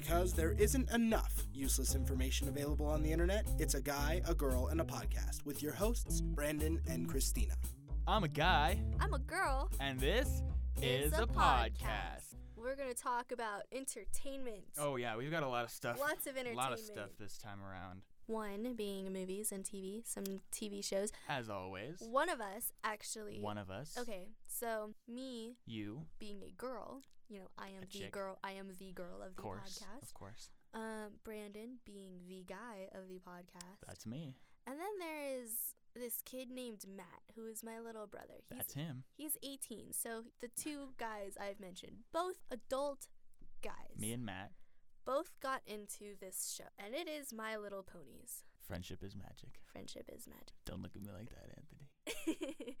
Because there isn't enough useless information available on the internet, it's a guy, a girl, and a podcast with your hosts, Brandon and Christina. I'm a guy, I'm a girl. and this is, Is a, a podcast. We're going to talk about entertainment. Oh yeah, we've got a lot of stuff. Lots of entertainment. a lot of stuff this time around. One being movies and TV, some TV shows. As always, One of us actually. one of us. Okay, so me You, being a girl, you know, I am A the chick. girl. I am the girl of of the course, podcast. of course. Um, Brandon being the guy of the podcast. That's me. and then there is this kid named Matt, who is my little brother. He's That's him. he's 18. So the two guys I've mentioned, both adult guys. Me and Matt. both got into this show, and it is My Little Ponies. Friendship is magic. Friendship is magic. Don't look at me like that, Anthony.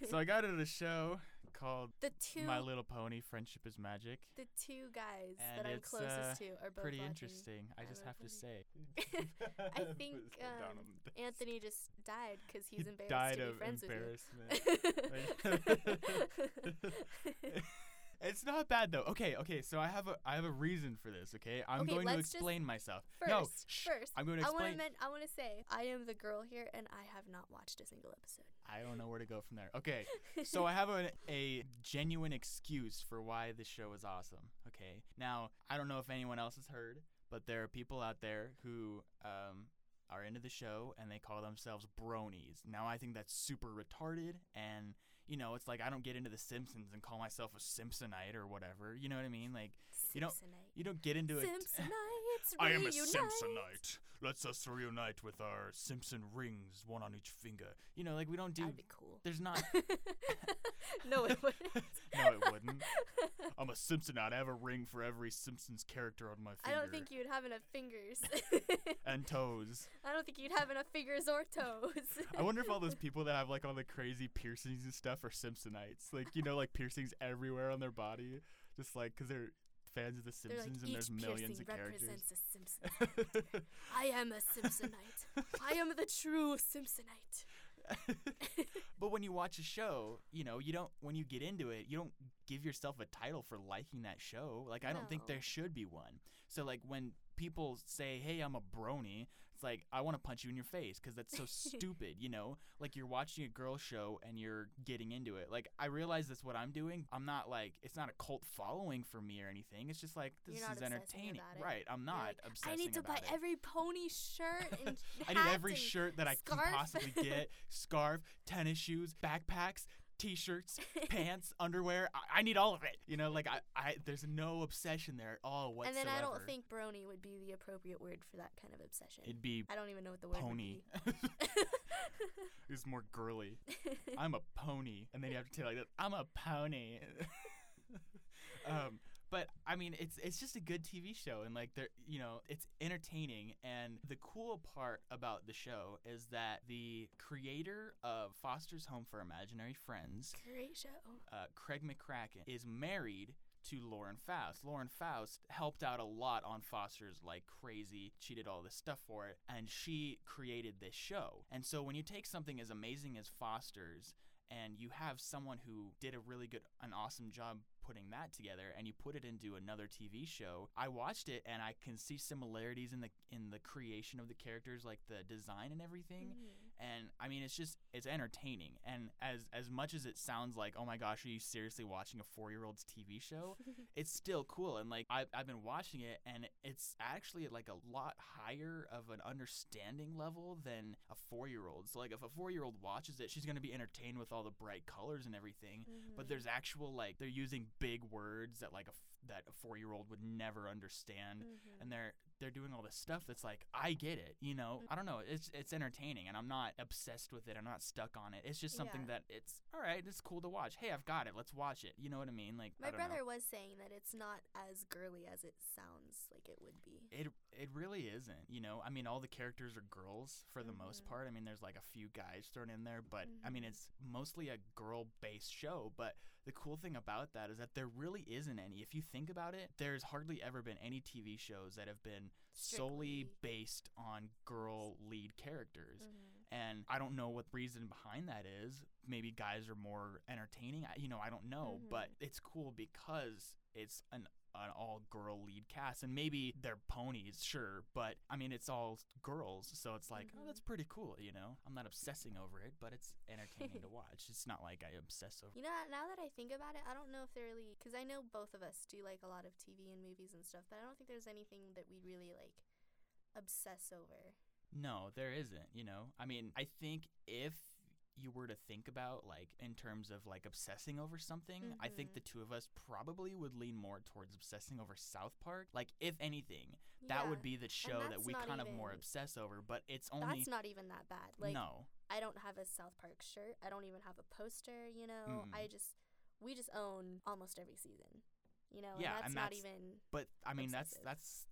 so I got into the show called the two My Little Pony. Friendship is magic. the two guys And that I'm closest uh, to are both Pretty watching interesting. I just have to say. I think his head down um, on the desk. Anthony just died because He he's embarrassed died to be of friends embarrassment. with you. it's not bad though. Okay, okay. So I have a I have a reason for this. Okay, I'm Okay, going to explain myself. first, no, shh, first, I'm going to I want to I want to say I am the girl here, and I have not watched a single episode. I don't know where to go from there. Okay, so I have a, a genuine excuse for why this show is awesome. Okay, now I don't know if anyone else has heard, but there are people out there who um, are into the show and they call themselves bronies. Now I think that's super retarded, and you know it's like I don't get into The Simpsons and call myself a Simpsonite or whatever. You know what I mean? Like You don't- you don't get into it. Simpsonites I am a. Simpsonite. Let's us reunite with our Simpson rings, one on each finger. You know, like we don't do. That'd be cool. There's not. no, it wouldn't. No, it wouldn't. I'm Simpsonite. I have a ring for every Simpsons character on my finger. I don't think you'd have enough fingers. And toes. I don't think you'd have enough fingers or toes. I wonder if all those people that have like all the crazy piercings and stuff are Simpsonites. Like you know, like piercings everywhere on their body, just like because they're fans of the Simpsons like, and there's millions of characters. represents a Simpson. I am a Simpsonite. I am the true Simpsonite. but when you watch a show, you know, you don't when you get into it, you don't give yourself a title for liking that show. Like I don't think there should be one. So like when people say, "Hey, I'm a brony," it's like I want to punch you in your face because that's so stupid. You know, like you're watching a girl show and you're getting into it. Like I realize that's what I'm doing. I'm not like it's not a cult following for me or anything. It's just like this is entertaining, right? I'm not like, obsessing I need to buy it. every pony shirt and I need every shirt that I scarf. can possibly get scarf, tennis shoes, backpacks, t shirts, pants, underwear. I, I need all of it. You know, like I, I there's no obsession there at all whatsoever. and then I don't think brony would be the appropriate word for that kind of obsession. it'd be I don't even know what the word pony. would it's more girly. I'm a pony. And then you have to tell like that, I'm a pony. um but I mean it's it's just a good TV show and like they're you know it's entertaining and the cool part about the show is that the creator of Foster's Home for Imaginary Friends Great show. uh, Craig McCracken is married to Lauren Faust. Lauren Faust helped out a lot on Foster's like crazy. She did all this stuff for it and she created this show. And so when you take something as amazing as Foster's and you have someone who did a really good an awesome job putting that together and you put it into another TV show I watched it and I can see similarities in the in the creation of the characters like the design and everything Mhm. And I mean it's just it's entertaining. And as as much as it sounds like oh my gosh are you seriously watching a four year old's TV show? It's still cool. And like I've, I've been watching it and it's actually like a lot higher of an understanding level than a four year old so like if a four year old watches it she's gonna be entertained with all the bright colors and everything but Mhm. there's actual like they're using big words that like a that a four year old would never understand Mhm. and they're they're doing all this stuff that's like I get it, you know. I don't know. It's it's entertaining, and I'm not obsessed with it. I'm not stuck on it. It's just something Yeah. that it's all right. It's cool to watch. Hey, I've got it. Let's watch it. You know what I mean? Like My brother Know. was saying that it's not as girly as it sounds like it would be. It it really isn't. You know, I mean, all the characters are girls for the most Mhm. part. I mean, there's like a few guys thrown in there, but I mean, Mhm. it's mostly a girl-based show. But the cool thing about that is that there really isn't any. If you think about it, there's hardly ever been any TV shows that have been solely based on girl lead characters. Mhm. And I don't know what reason behind that is, maybe guys are more entertaining. I, you know, I don't know, but Mhm. it's cool because it's an an all girl lead cast and maybe they're ponies, sure, but I mean it's all girls, so it's like, oh, Mhm. that's pretty cool, you know. I'm not obsessing over it, but it's entertaining to watch. It's not like I obsess over You know, now that I think about it, I don't know if they're really because I know both of us do like a lot of TV and movies and stuff, but I don't think there's anything that we really like obsess over. No, there isn't, you know. I mean, I think if you were to think about like in terms of like obsessing over something, I think the two of us probably would lean more towards obsessing over South Park. Like if anything, that would be the show that we not kind of more obsess over, but it's only That's not even that bad. Like no. I don't have a South Park shirt. I don't even have a poster. You know, Mm. I just we just own almost every season. You know, Yeah, and that's and not that's- even But I mean that's that's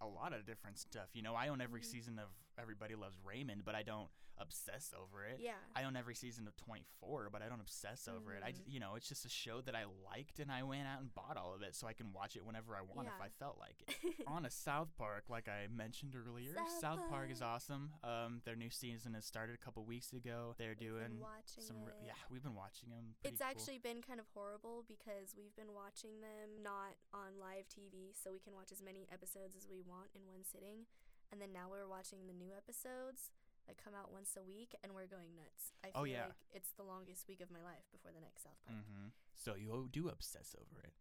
a lot of different stuff. You know, I own every Mhm. season of Everybody Loves Raymond, but I don't obsess over it. yeah. I own every season of 24, but I don't obsess over it. I, Mhm. you know, it's just a show that I liked, and I went out and bought all of it so I can watch it whenever I want if I felt like it. On a South Park, like I mentioned earlier, South South Park is awesome. Um, their new season has started a couple weeks ago. They're We've doing watching some, re- it. yeah, we've been watching them. It's actually been kind of horrible because we've been watching them not on live TV, so we can watch as many episodes as we want in one sitting. And then now we're watching the new episodes that come out once a week, and we're going nuts. I feel Oh, yeah. like it's the longest week of my life before the next South Park. hmm So you do obsess over it,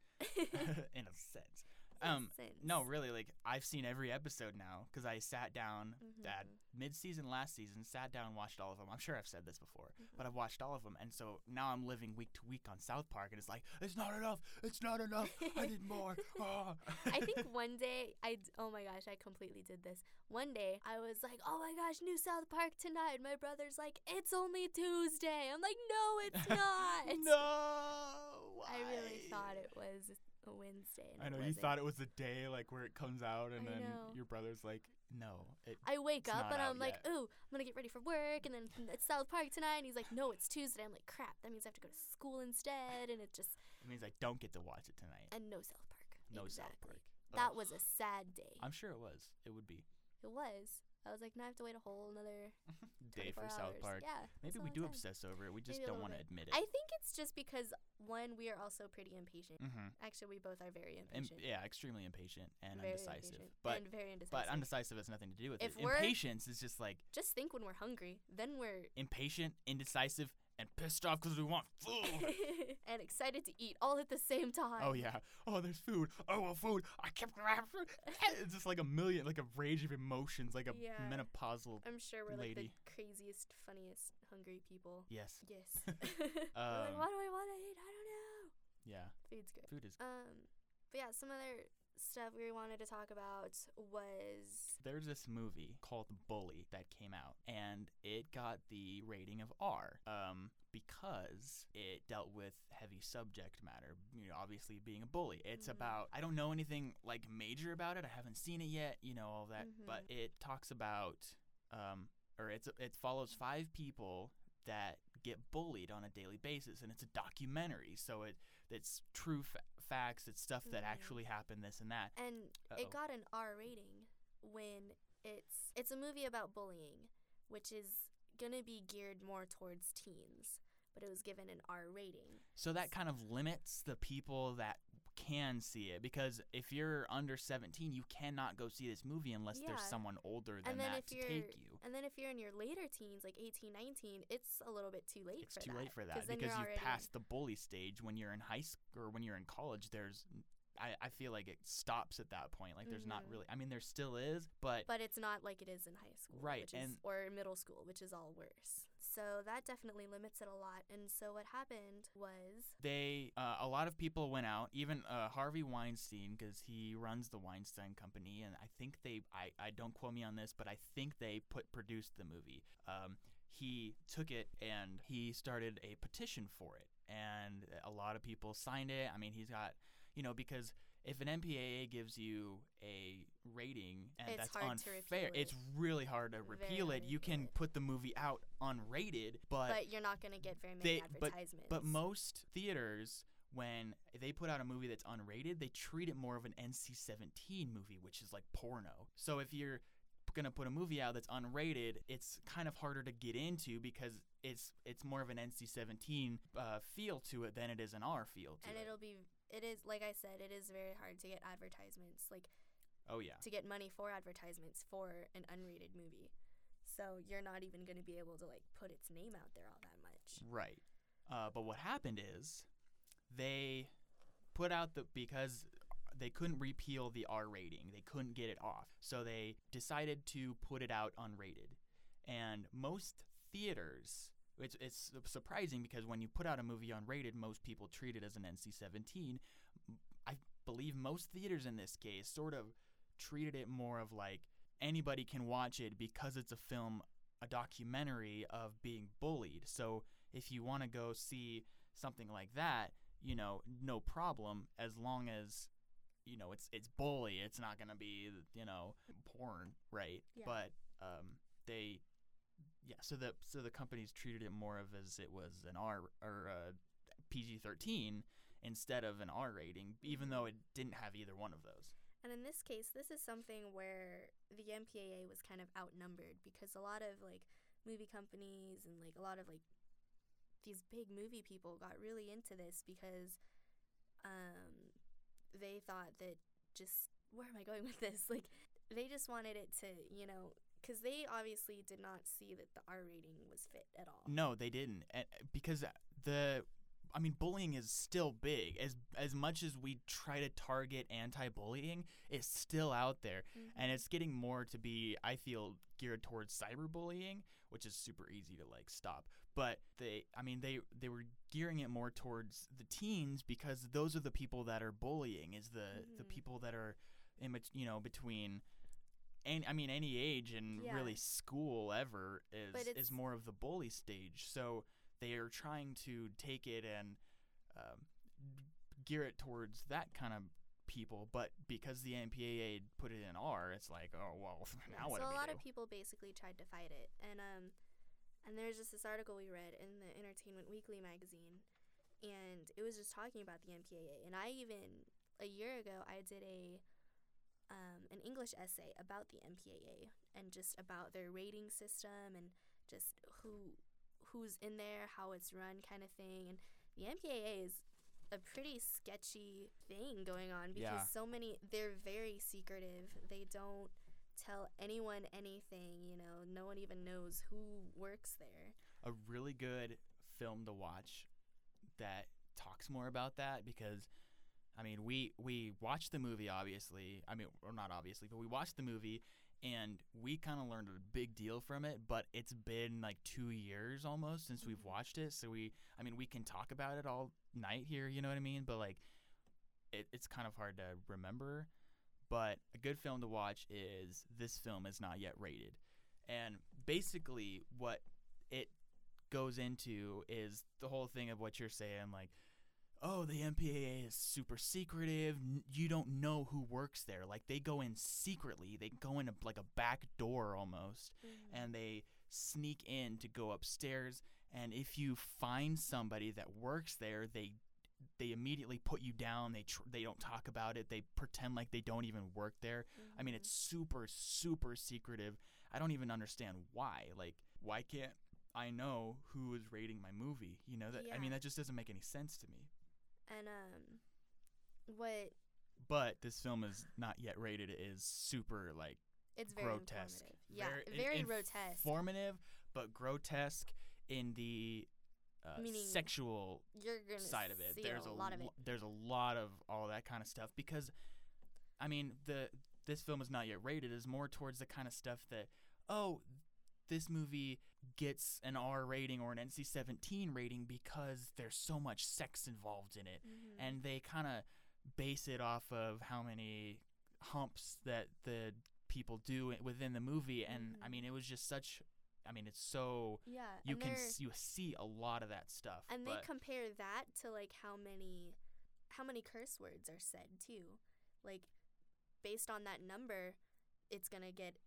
in a sense. Um, No, really, like I've seen every episode now because I sat down at Mhm. mid-season last season, sat down watched all of them. I'm sure I've said this before, Mhm. but I've watched all of them, and so now I'm living week to week on South Park, and it's like it's not enough, it's not enough. I need more. Ah. I think one day I d- oh my gosh I completely did this. One day I was like, "Oh my gosh, new South Park tonight." My brother's like, "It's only Tuesday." I'm like, "No, it's not." no. I really thought it was a Wednesday. And I know you wasn't. thought it was the day like where it comes out, and I then know. your brother's like, "No, it." I wake up and I'm like, yet. "Ooh, I'm gonna get ready for work," and then it's South Park tonight. And he's like, "No, it's Tuesday." I'm like, "Crap, that means I have to go to school instead." And it just It means I don't get to watch it tonight. and no South Park. No South. Park. That Ugh. was a sad day. I'm sure it was. It would be it was. I was like, now I have to wait a whole another day 24 for South. Park. Yeah. Maybe we do time. obsess over it. We just Maybe don't want to admit it. I think it's just because one, we are also pretty impatient. mm-hmm. Actually, we both are very Im- impatient. yeah, extremely impatient and very undecisive. impatient But and very indecisive. but undecisive has nothing to do with If it. Impatience is just like just think when we're hungry, then we're impatient, indecisive, and pissed off because we want food. and excited to eat all at the same time. oh yeah. Oh, there's food. Oh, well, food. I kept grabbing food. It's just like a million, like a rage of emotions, like a Yeah. menopausal. I'm sure we're like the craziest, funniest, hungry people. Yes. Yes. we're like, Um, what do I want to eat? I don't know. Yeah. Food's good. Food is. Good. Um, but yeah, some other stuff we wanted to talk about was There's this movie called Bully that came out, and it got the rating of R. Um, because it dealt with heavy subject matter. You know, obviously being a bully. It's Mhm. about. I don't know anything like major about it. I haven't seen it yet. You know all that, but Mhm. it talks about. Um, or it's it follows five people that get bullied on a daily basis, and it's a documentary. So it it's true fa- facts. It's stuff that Mhm. actually happened. This and that. and Uh-oh. it got an R rating when it's it's a movie about bullying, which is gonna be geared more towards teens, but it was given an R rating. So that kind of limits the people that can see it because if you're under 17, you cannot go see this movie unless there's someone older than that to take you. and then if you're in your later teens, like 18, 19, it's a little bit too late It's for too that. late for that because you've passed the bully stage when you're in high school or when you're in college. There's I, I feel like it stops at that point. Like there's not Mhm. really. I mean, there still is, but But it's not like it is in high school, Right, Which is, and- or middle school, which is all worse. So that definitely limits it a lot. And so what happened was they uh, a lot of people went out even uh, harvey weinstein because he runs the weinstein company and i think they I, I don't quote me on this but i think they put produced the movie um, he took it and he started a petition for it and a lot of people signed it i mean he's got you know because if an MPAA gives you a rating and It's that's unfair, it. it's really hard to repeal it. You can good. put the movie out unrated, but but you're not gonna get very many they- but- advertisements. but most theaters, when they put out a movie that's unrated, they treat it more of an NC-17 movie, which is like porno. So if you're gonna put a movie out that's unrated, it's kind of harder to get into because it's it's more of an NC-17 uh, feel to it than it is an R feel to and it. it'll be it is like I said, it is very hard to get advertisements, like Oh yeah. to get money for advertisements for an unrated movie. So you're not even going to be able to like put its name out there all that much. Right. Uh, but what happened is they put out the because they couldn't repeal the R rating. They couldn't get it off. So they decided to put it out unrated. And most theaters it's it's surprising because when you put out a movie unrated, most people treat it as an NC-17. I believe most theaters in this case sort of treated it more of like anybody can watch it because it's a film, a documentary of being bullied. So if you want to go see something like that, you know, no problem as long as you know it's it's bully. It's not gonna be you know porn, right? Yeah. But um, they yeah. So the so the companies treated it more of as it was an R or a PG thirteen instead of an R rating, even though it didn't have either one of those. And in this case, this is something where the MPAA was kind of outnumbered because a lot of like movie companies and like a lot of like these big movie people got really into this because um they thought that just where am I going with this? Like they just wanted it to, you know, cuz they obviously did not see that the R rating was fit at all. No, they didn't, and, because the, I mean, bullying is still big. As as much as we try to target anti-bullying, it's still out there, Mhm. and it's getting more to be. I feel geared towards cyberbullying, which is super easy to like stop. But they, I mean, they they were gearing it more towards the teens because those are the people that are bullying. Is the the Mhm. people that are in you know between. And I mean, any age and Yeah. really school ever is is more of the bully stage. So they are trying to take it and um, gear it towards that kind of people. But because the MPAA put it in R, it's like, oh well, now what so a lot do? of people basically tried to fight it, and um, and there's just this article we read in the Entertainment Weekly magazine, and it was just talking about the MPAA. And I even a year ago I did a um, an English essay about the MPAA and just about their rating system and just who who's in there, how it's run, kind of thing. And the MPAA is a pretty sketchy thing going on because Yeah. so many they're very secretive. They don't tell anyone anything, you know. No one even knows who works there. a really good film to watch that talks more about that because I mean we we watched the movie obviously. I mean or not obviously but we watched the movie and we kind of learned a big deal from it but it's been like 2 years almost since we've Mhm. watched it so we I mean we can talk about it all night here you know what I mean? But like it, it's kind of hard to remember. But a good film to watch is this film is not yet rated. And basically what it goes into is the whole thing of what you're saying like oh the MPAA is super secretive you don't know who works there like they go in secretly they go in a, like a back door almost and they sneak in to go upstairs and if you find somebody that works there they they immediately put you down they tr- they don't talk about it they pretend like they don't even work there I mean, Mhm. it's super, super secretive. I don't even understand why. Like, why can't I know who is rating my movie? You know, that I mean, that just doesn't make any sense to me. And um, what But this film is not yet rated. It is super like it's very grotesque. informative. Yeah, Very- very, in- grotesque. informative, but grotesque in the uh, sexual side of it. There's a lot of it. there's a lot of all that kind of stuff because I mean the this film is not yet rated is more towards the kind of stuff that oh this movie gets an R rating or an NC-17 rating because there's so much sex involved in it Mhm. and they kind of base it off of how many humps that the people do within the movie and I Mhm. mean it was just such I mean it's so yeah, you can you see a lot of that stuff and they compare that to like how many how many curse words are said too like based on that number it's gonna get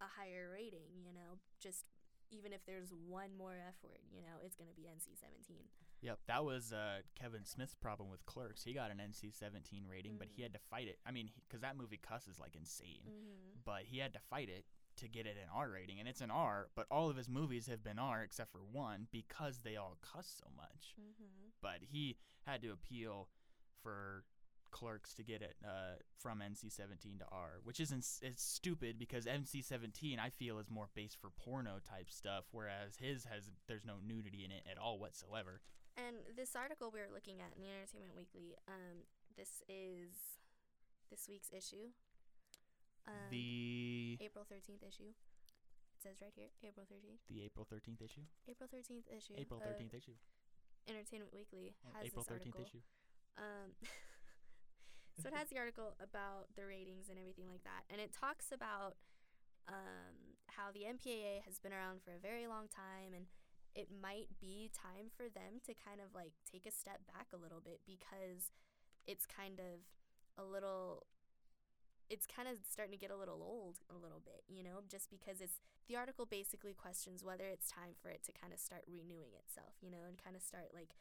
a higher rating you know just even if there's one more f word you know it's gonna be nc-17 Yep, that was uh, Kevin Smith's problem with Clerks. He got an NC-17 rating, but he had to fight it. I mean, because that movie cusses like insane, mm-hmm. but he had to fight it to get it an R rating, and it's an R. But all of his movies have been R except for one because they all cuss so much. Mm-hmm. But he had to appeal for clerks to get it uh, from NC-17 to R, which isn't it's stupid because NC-17 I feel is more based for porno type stuff, whereas his has there's no nudity in it at all whatsoever. And this article we were looking at in the Entertainment Weekly, um, this is this week's issue. Um, the April 13th issue. It says right here, April 13th. the April 13th issue, April 13th issue. April 13th issue, Entertainment Weekly has April this 13th article. issue. Um, so it has the article about the ratings and everything like that, and it talks about um, how the MPAA has been around for a very long time, and it might be time for them to kind of like take a step back a little bit because it's kind of a little. It's kind of starting to get a little old a little bit, you know, just because it's the article basically questions whether it's time for it to kind of start renewing itself, you know, and kind of start like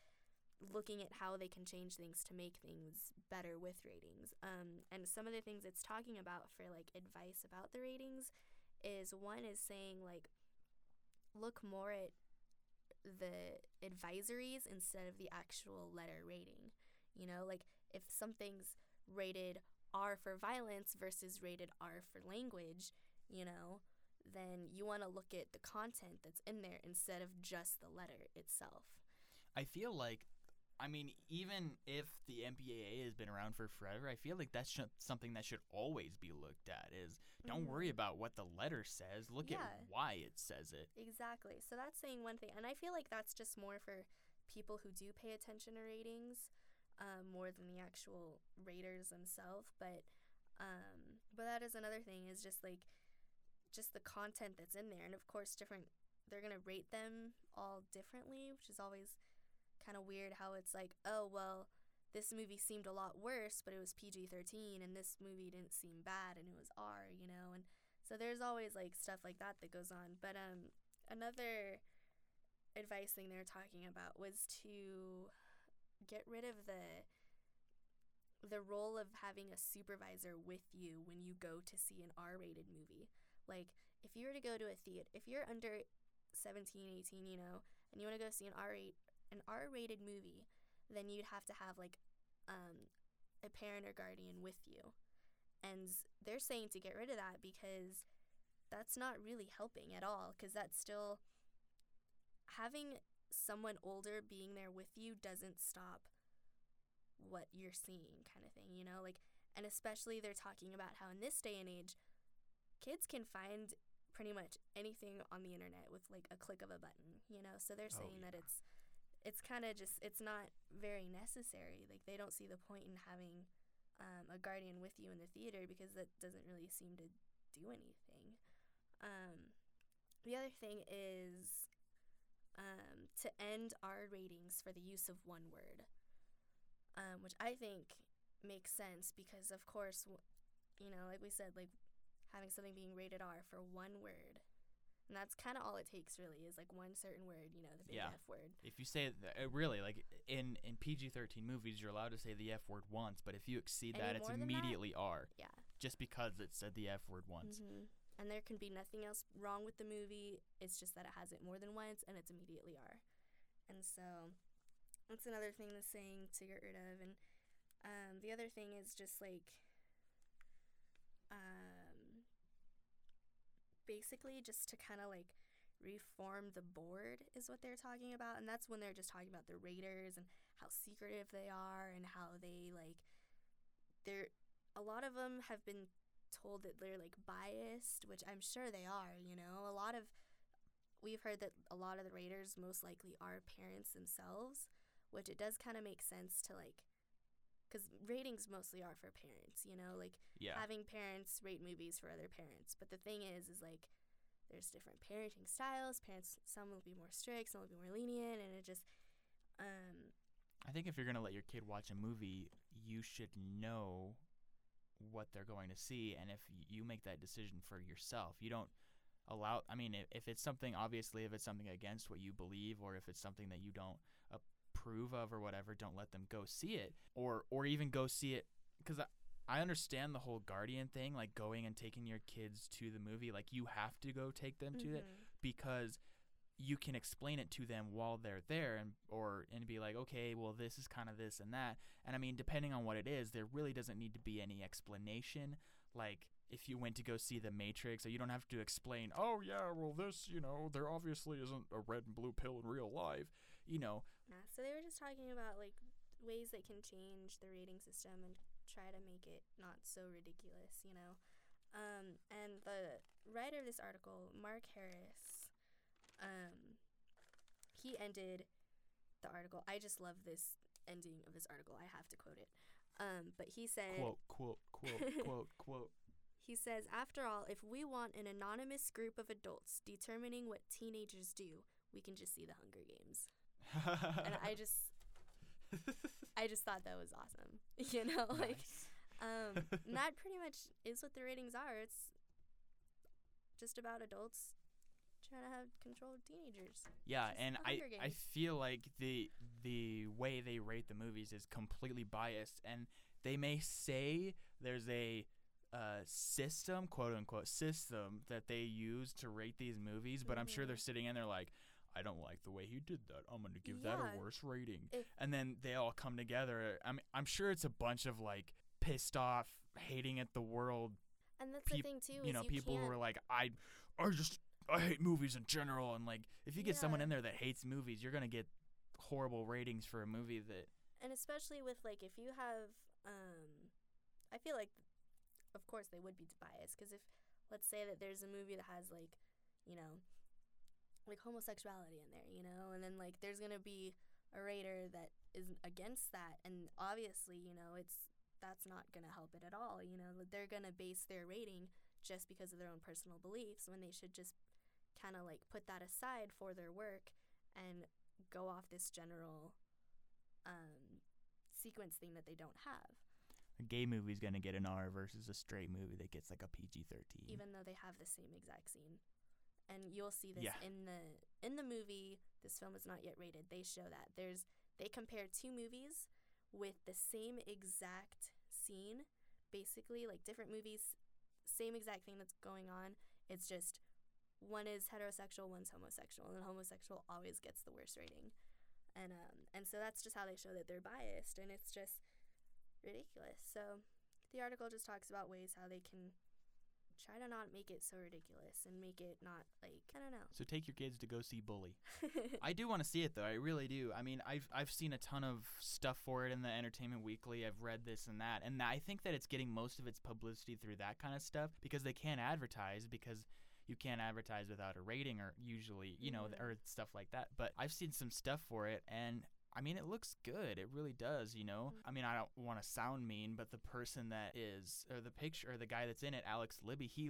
looking at how they can change things to make things better with ratings. Um, and some of the things it's talking about for like advice about the ratings is one is saying like look more at the advisories instead of the actual letter rating. You know, like if something's rated R for violence versus rated R for language, you know, then you want to look at the content that's in there instead of just the letter itself. I feel like, I mean, even if the MPAA has been around for forever, I feel like that's sh- something that should always be looked at. Is don't Mhm. worry about what the letter says. Look Yeah. at why it says it. Exactly. So that's saying one thing, and I feel like that's just more for people who do pay attention to ratings, um, more than the actual raters themselves. But, um, but that is another thing is just like, just the content that's in there, and of course, different. They're gonna rate them all differently, which is always kind of weird. How it's like, oh well, this movie seemed a lot worse, but it was PG thirteen, and this movie didn't seem bad, and it was R, you know, and so there's always like stuff like that that goes on. But um, another advice thing they were talking about was to get rid of the the role of having a supervisor with you when you go to see an R-rated movie. Like if you were to go to a theater, if you're under 17, 18, you know, and you want to go see an R-rate an R-rated movie, then you'd have to have like um, a parent or guardian with you. And they're saying to get rid of that because that's not really helping at all because that's still having someone older being there with you doesn't stop what you're seeing kind of thing you know? Like and especially they're talking about how in this day and age kids can find pretty much anything on the internet with like a click of a button you know? So they're Oh, saying that it's it's kind of just it's not very necessary like they don't see the point in having um, a guardian with you in the theater because that doesn't really seem to do anything um, the other thing is um, to end our ratings for the use of one word, um, which I think makes sense because, of course, w- you know, like we said, like having something being rated R for one word. And that's kind of all it takes, really, is like one certain word, you know, the big Yeah. F word. If you say th- uh, really like in in PG-13 movies, you're allowed to say the F word once, but if you exceed Any that, it's than that? immediately R, Yeah. just because it said the F word once. hmm And there can be nothing else wrong with the movie. It's just that it has it more than once and it's immediately R. And so that's another thing that's saying to get rid of. And um, the other thing is just like um, basically just to kind of like reform the board is what they're talking about. And that's when they're just talking about the raters and how secretive they are and how they like they're a lot of them have been told that they're like biased, which I'm sure they are, you know. A lot of we've heard that a lot of the raters most likely are parents themselves, which it does kind of make sense to like cuz ratings mostly are for parents, you know, like Yeah. having parents rate movies for other parents. But the thing is is like there's different parenting styles. Parents some will be more strict, some will be more lenient and it just um I think if you're gonna let your kid watch a movie, you should know what they're going to see, and if you make that decision for yourself, you don't allow. I mean, if, if it's something, obviously, if it's something against what you believe, or if it's something that you don't approve of or whatever, don't let them go see it, or or even go see it because I understand the whole guardian thing, like going and taking your kids to the movie. Like you have to go take them to it Mhm. because you can explain it to them while they're there and or and be like, okay, well this is kind of this and that. And I mean, depending on what it is, there really doesn't need to be any explanation. Like if you went to go see The Matrix, so you don't have to explain, oh yeah, well this, you know, there obviously isn't a red and blue pill in real life. You know, Yeah, so they were just talking about like ways that can change the rating system and try to make it not so ridiculous, you know. Um, and the writer of this article, Mark Harris, um, he ended the article. I just love this ending of this article. I have to quote it. Um, but he said, quote, quote, quote, quote, quote. he says, after all, if we want an anonymous group of adults determining what teenagers do, we can just see the Hunger Games. And I just, I just thought that was awesome. You know, like Nice. um, that pretty much is what the ratings are. It's just about adults trying to have control of teenagers. Yeah, and I I feel like the the way they rate the movies is completely biased, and they may say there's a uh, system, quote unquote, system that they use to rate these movies, but I'm sure they're Mhm. sitting in there like. I don't like the way he did that. I'm gonna give that a worse rating. If- and then they all come together. I'm I'm sure it's a bunch of like pissed off, hating at the world And that's Peop- the thing too. you know, you people who can't- are like, I, I just, I hate movies in general, and like, if you get someone in there that hates movies, you're gonna get horrible ratings for a movie that. and especially with like if you have um i feel like of course they would be biased because if let's say that there's a movie that has like you know like homosexuality in there you know and then like there's gonna be a rater that is against that and obviously you know it's that's not gonna help it at all you know they're gonna base their rating just because of their own personal beliefs when they should just kind of like put that aside for their work and go off this general um, sequence thing that they don't have, A gay movie's gonna get an R versus a straight movie that gets like a PG-13. even though they have the same exact scene. And you'll see this Yeah. in the in the movie. This film is not yet rated. They show that there's they compare two movies with the same exact scene, basically like different movies, same exact thing that's going on. It's just one is heterosexual, one's homosexual, and the homosexual always gets the worst rating. And um and so that's just how they show that they're biased, and it's just ridiculous. So the article just talks about ways how they can try to not make it so ridiculous and make it not like I don't know. So take your kids to go see Bully. I do want to see it though. I really do. I mean, I've I've seen a ton of stuff for it in the Entertainment Weekly. I've read this and that, and I think that it's getting most of its publicity through that kind of stuff because they can't advertise because you can't advertise without a rating or usually you know Mhm. or stuff like that. But I've seen some stuff for it and. I mean, it looks good. It really does, you know. Mhm. I mean, I don't want to sound mean, but the person that is, or the picture, or the guy that's in it, Alex Libby, he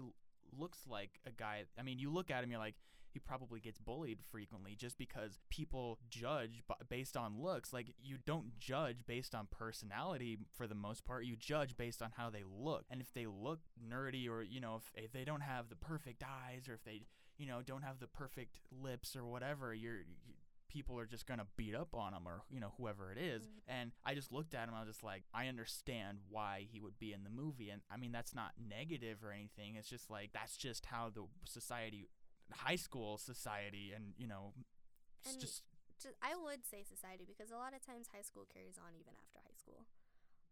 looks like a guy. I mean, you look at him, you're like, he probably gets bullied frequently just because people judge b- based on looks. Like you don't judge based on personality for the most part. You judge based on how they look. And if they look nerdy or you know if, if they don't have the perfect eyes or if they you know don't have the perfect lips or whatever, you're you, people are just gonna beat up on him or you know whoever it is. Mhm. And I just looked at him. I was just like, I understand why he would be in the movie. And I mean that's not negative or anything. It's just like that's just how the society high school society and you know it's And just Just, I would say society because a lot of times high school carries on even after high school.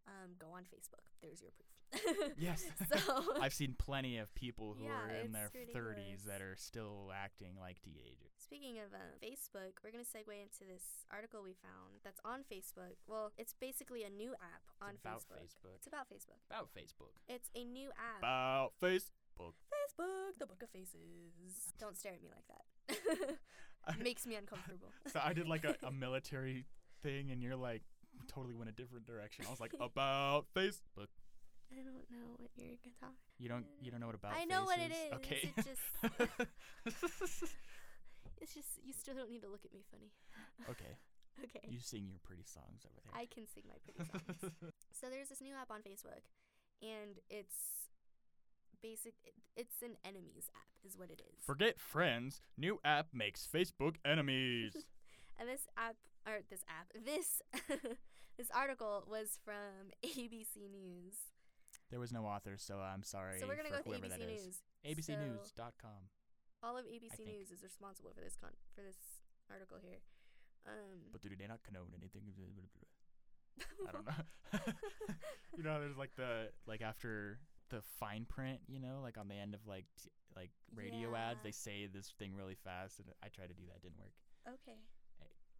Um, go on Facebook. There's your proof. Yes. so I've seen plenty of people who Yeah, are in their it's 30s that are still acting like teenagers. Speaking of uh, Facebook, we're going to segue into this article we found that's on Facebook. Well, it's basically a new app on it's about Facebook. Facebook. It's about Facebook. About Facebook. It's a new app. About Facebook. Facebook, the book of faces. Don't stare at me like that. Makes me uncomfortable. so I did like a, a military thing, and you're like totally went a different direction. I was like, about Facebook. I don't know what you're talking. You don't you don't know what about I know what it is. Okay. It just- It's just you still don't need to look at me funny. okay. Okay. You sing your pretty songs over there. I can sing my pretty songs. so there's this new app on Facebook, and it's basic. It's an enemies app, is what it is. Forget friends. New app makes Facebook enemies. and this app, or this app, this this article was from ABC News. There was no author, so I'm sorry. so we're gonna for go with ABC. News. ABCNews.com. All of ABC. News is responsible for this con- for this article here. Um, But do they not condone anything? I don't know. you know, there's like the like after the fine print, you know, like on the end of like t- like radio ads, they say this thing really fast, and I tried to do that, didn't work. okay,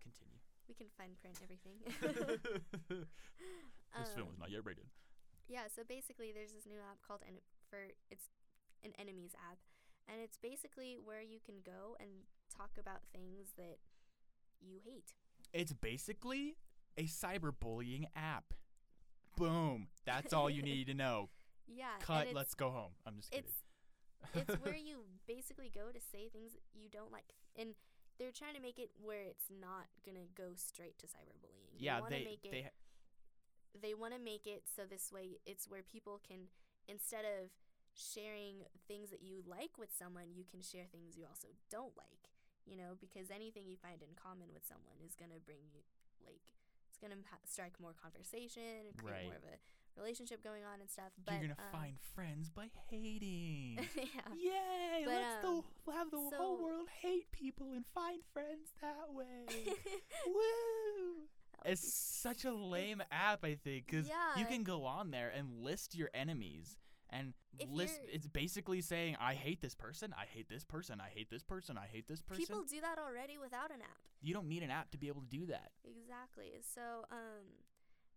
Continue. we can fine print everything. this film Um, is not yet rated. Yeah, so basically there's this new app called en- for it's an enemies app and it's basically where you can go and talk about things that you hate. It's basically a cyberbullying app. Boom. That's all you need to know. Yeah, Cut. Let's go home. I'm just kidding. it's it's where you basically go to say things that you don't like and they're trying to make it where it's not going to go straight to cyberbullying. yeah, they make it, they they want to make it so this way it's where people can instead of sharing things that you like with someone you can share things you also don't like you know because anything you find in common with someone is going to bring you like it's going to ha- strike more conversation and create more of a relationship going on and stuff but you're gonna um, find friends by hating. yeah Yay! But, let's um, the, have the whole world hate people and find friends that way. Woo! It's such a lame app, I think, because you can go on there and list your enemies and If list. It's basically saying, "I hate this person. I hate this person. I hate this person. I hate this person." people do that already without an app you don't need an app to be able to do that. Exactly. So, um,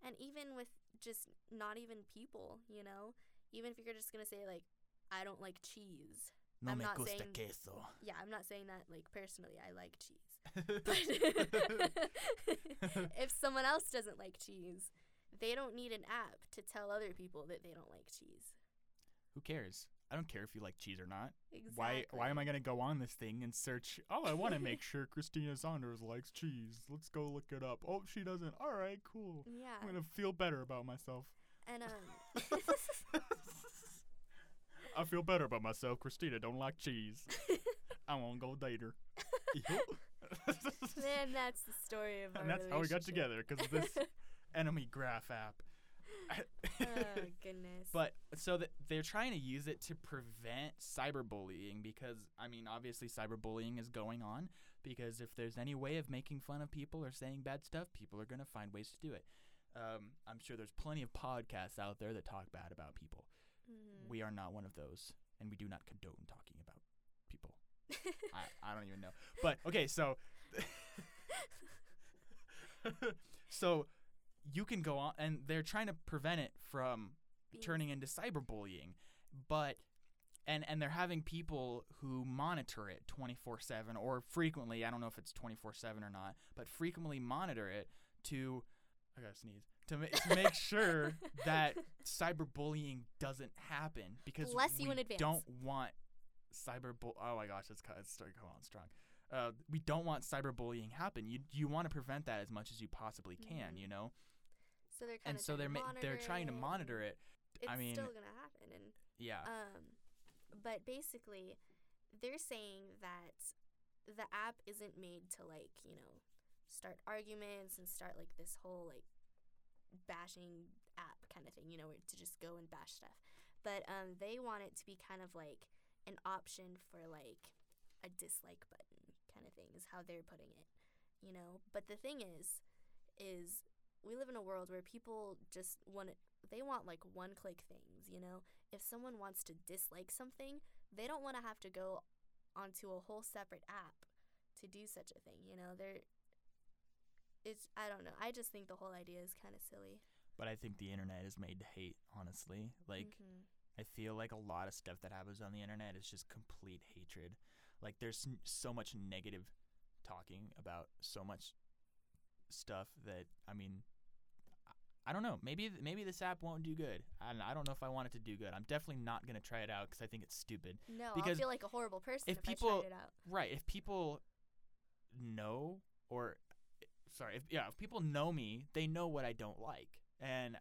and even with just not even people, you know, even if you're just gonna say like, I don't like cheese. No I'm me not gusta saying- queso. Yeah, I'm not saying that like personally. I like cheese. But if someone else doesn't like cheese, they don't need an app to tell other people that they don't like cheese. Who cares? I don't care if you like cheese or not. Exactly. Why why am I gonna go on this thing and search? Oh, I want to make sure Christina Saunders likes cheese. Let's go look it up. Oh, she doesn't. All right, cool. Yeah. I'm gonna feel better about myself. And um. I feel better about myself. Christina don't like cheese. I won't go date her. then that's the story of our and that's how we got together because of this enemy graph app. oh goodness. But so that they're trying to use it to prevent cyberbullying because I mean obviously cyberbullying is going on because if there's any way of making fun of people or saying bad stuff, people are going to find ways to do it. Um, I'm sure there's plenty of podcasts out there that talk bad about people. Mhm. We are not one of those, and we do not condone talking about people. I, I don't even know. But okay, so so you can go on, and they're trying to prevent it from turning into cyberbullying, but and and they're having people who monitor it 24/7 or frequently, I don't know if it's 24/7 or not, but frequently monitor it to I got to sneeze. To, ma- to make sure that cyberbullying doesn't happen because Bless you we in advance. don't want cyberbull Oh my gosh, it's, it's starting to come on strong. Uh, we don't want cyberbullying happen. You you want to prevent that as much as you possibly can, Mhm. you know. So they're kind And so they're ma- they're trying to monitor it. It's I mean- still gonna happen, and Yeah. um, but basically, they're saying that the app isn't made to like you know start arguments and start like this whole like bashing app kind of thing, you know, to just go and bash stuff. But um, they want it to be kind of like an option for like a dislike button kind of thing is how they're putting it, you know. But the thing is, is we live in a world where people just want they want like one click things, you know. If someone wants to dislike something, they don't want to have to go onto a whole separate app to do such a thing, you know. They're it's I don't know. I just think the whole idea is kind of silly. But I think the internet is made to hate, honestly. Like Mhm. I feel like a lot of stuff that happens on the internet is just complete hatred. Like there's so much negative talking about so much stuff that I mean I- I don't know. Maybe maybe this app won't do good. I don't, I don't know if I want it to do good. I'm definitely not going to try it out cuz I think it's stupid. no, because I'll feel like a horrible person if if, people- I tried it out. Right, if people know or sorry, if yeah, if people know me, they know what I don't like. And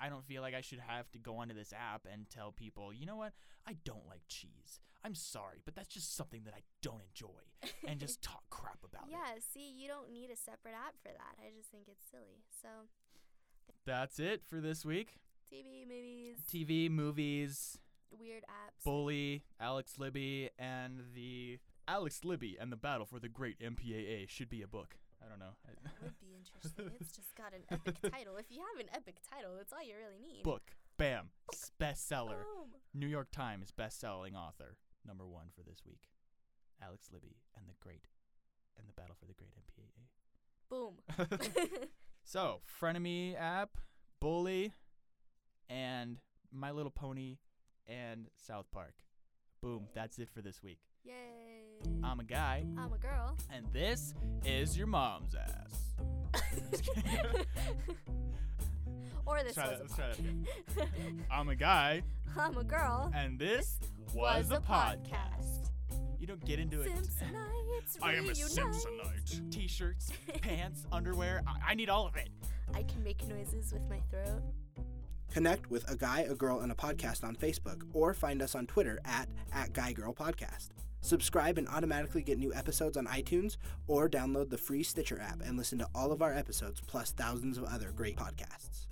I don't feel like I should have to go onto this app and tell people, "You know what? I don't like cheese. I'm sorry, but that's just something that I don't enjoy." And just talk crap about it. yeah, see, you don't need a separate app for that. I just think it's silly. So, That's it for this week. TV, movies, TV, movies, weird apps. Bully, Alex Libby, and the Alex Libby and the Battle for the Great MPAA should be a book. I don't know. That would be interesting. it's just got an epic title. If you have an epic title, that's all you really need. book. Bam. S- Bestseller. Boom. New York Times best-selling author number one for this week. Alex Libby and the Great and the Battle for the Great MPAA. Boom. So, Frenemy app, Bully, and My Little Pony, and South Park. Boom, that's it for this week. Yay. I'm a guy, I'm a girl. and this is your mom's ass. or this Try was that- a let's try that podcast. I'm a guy, I'm a girl. and this was, a podcast. You don't get into it. Simpsonites I am a. Simpsonite. T-shirts, pants, underwear. I, I need all of it. I can make noises with my throat. Connect with a guy, a girl, and a podcast on Facebook, or find us on Twitter at, at Guy Girl Podcast. Subscribe and automatically get new episodes on iTunes, or download the free Stitcher app and listen to all of our episodes plus thousands of other great podcasts.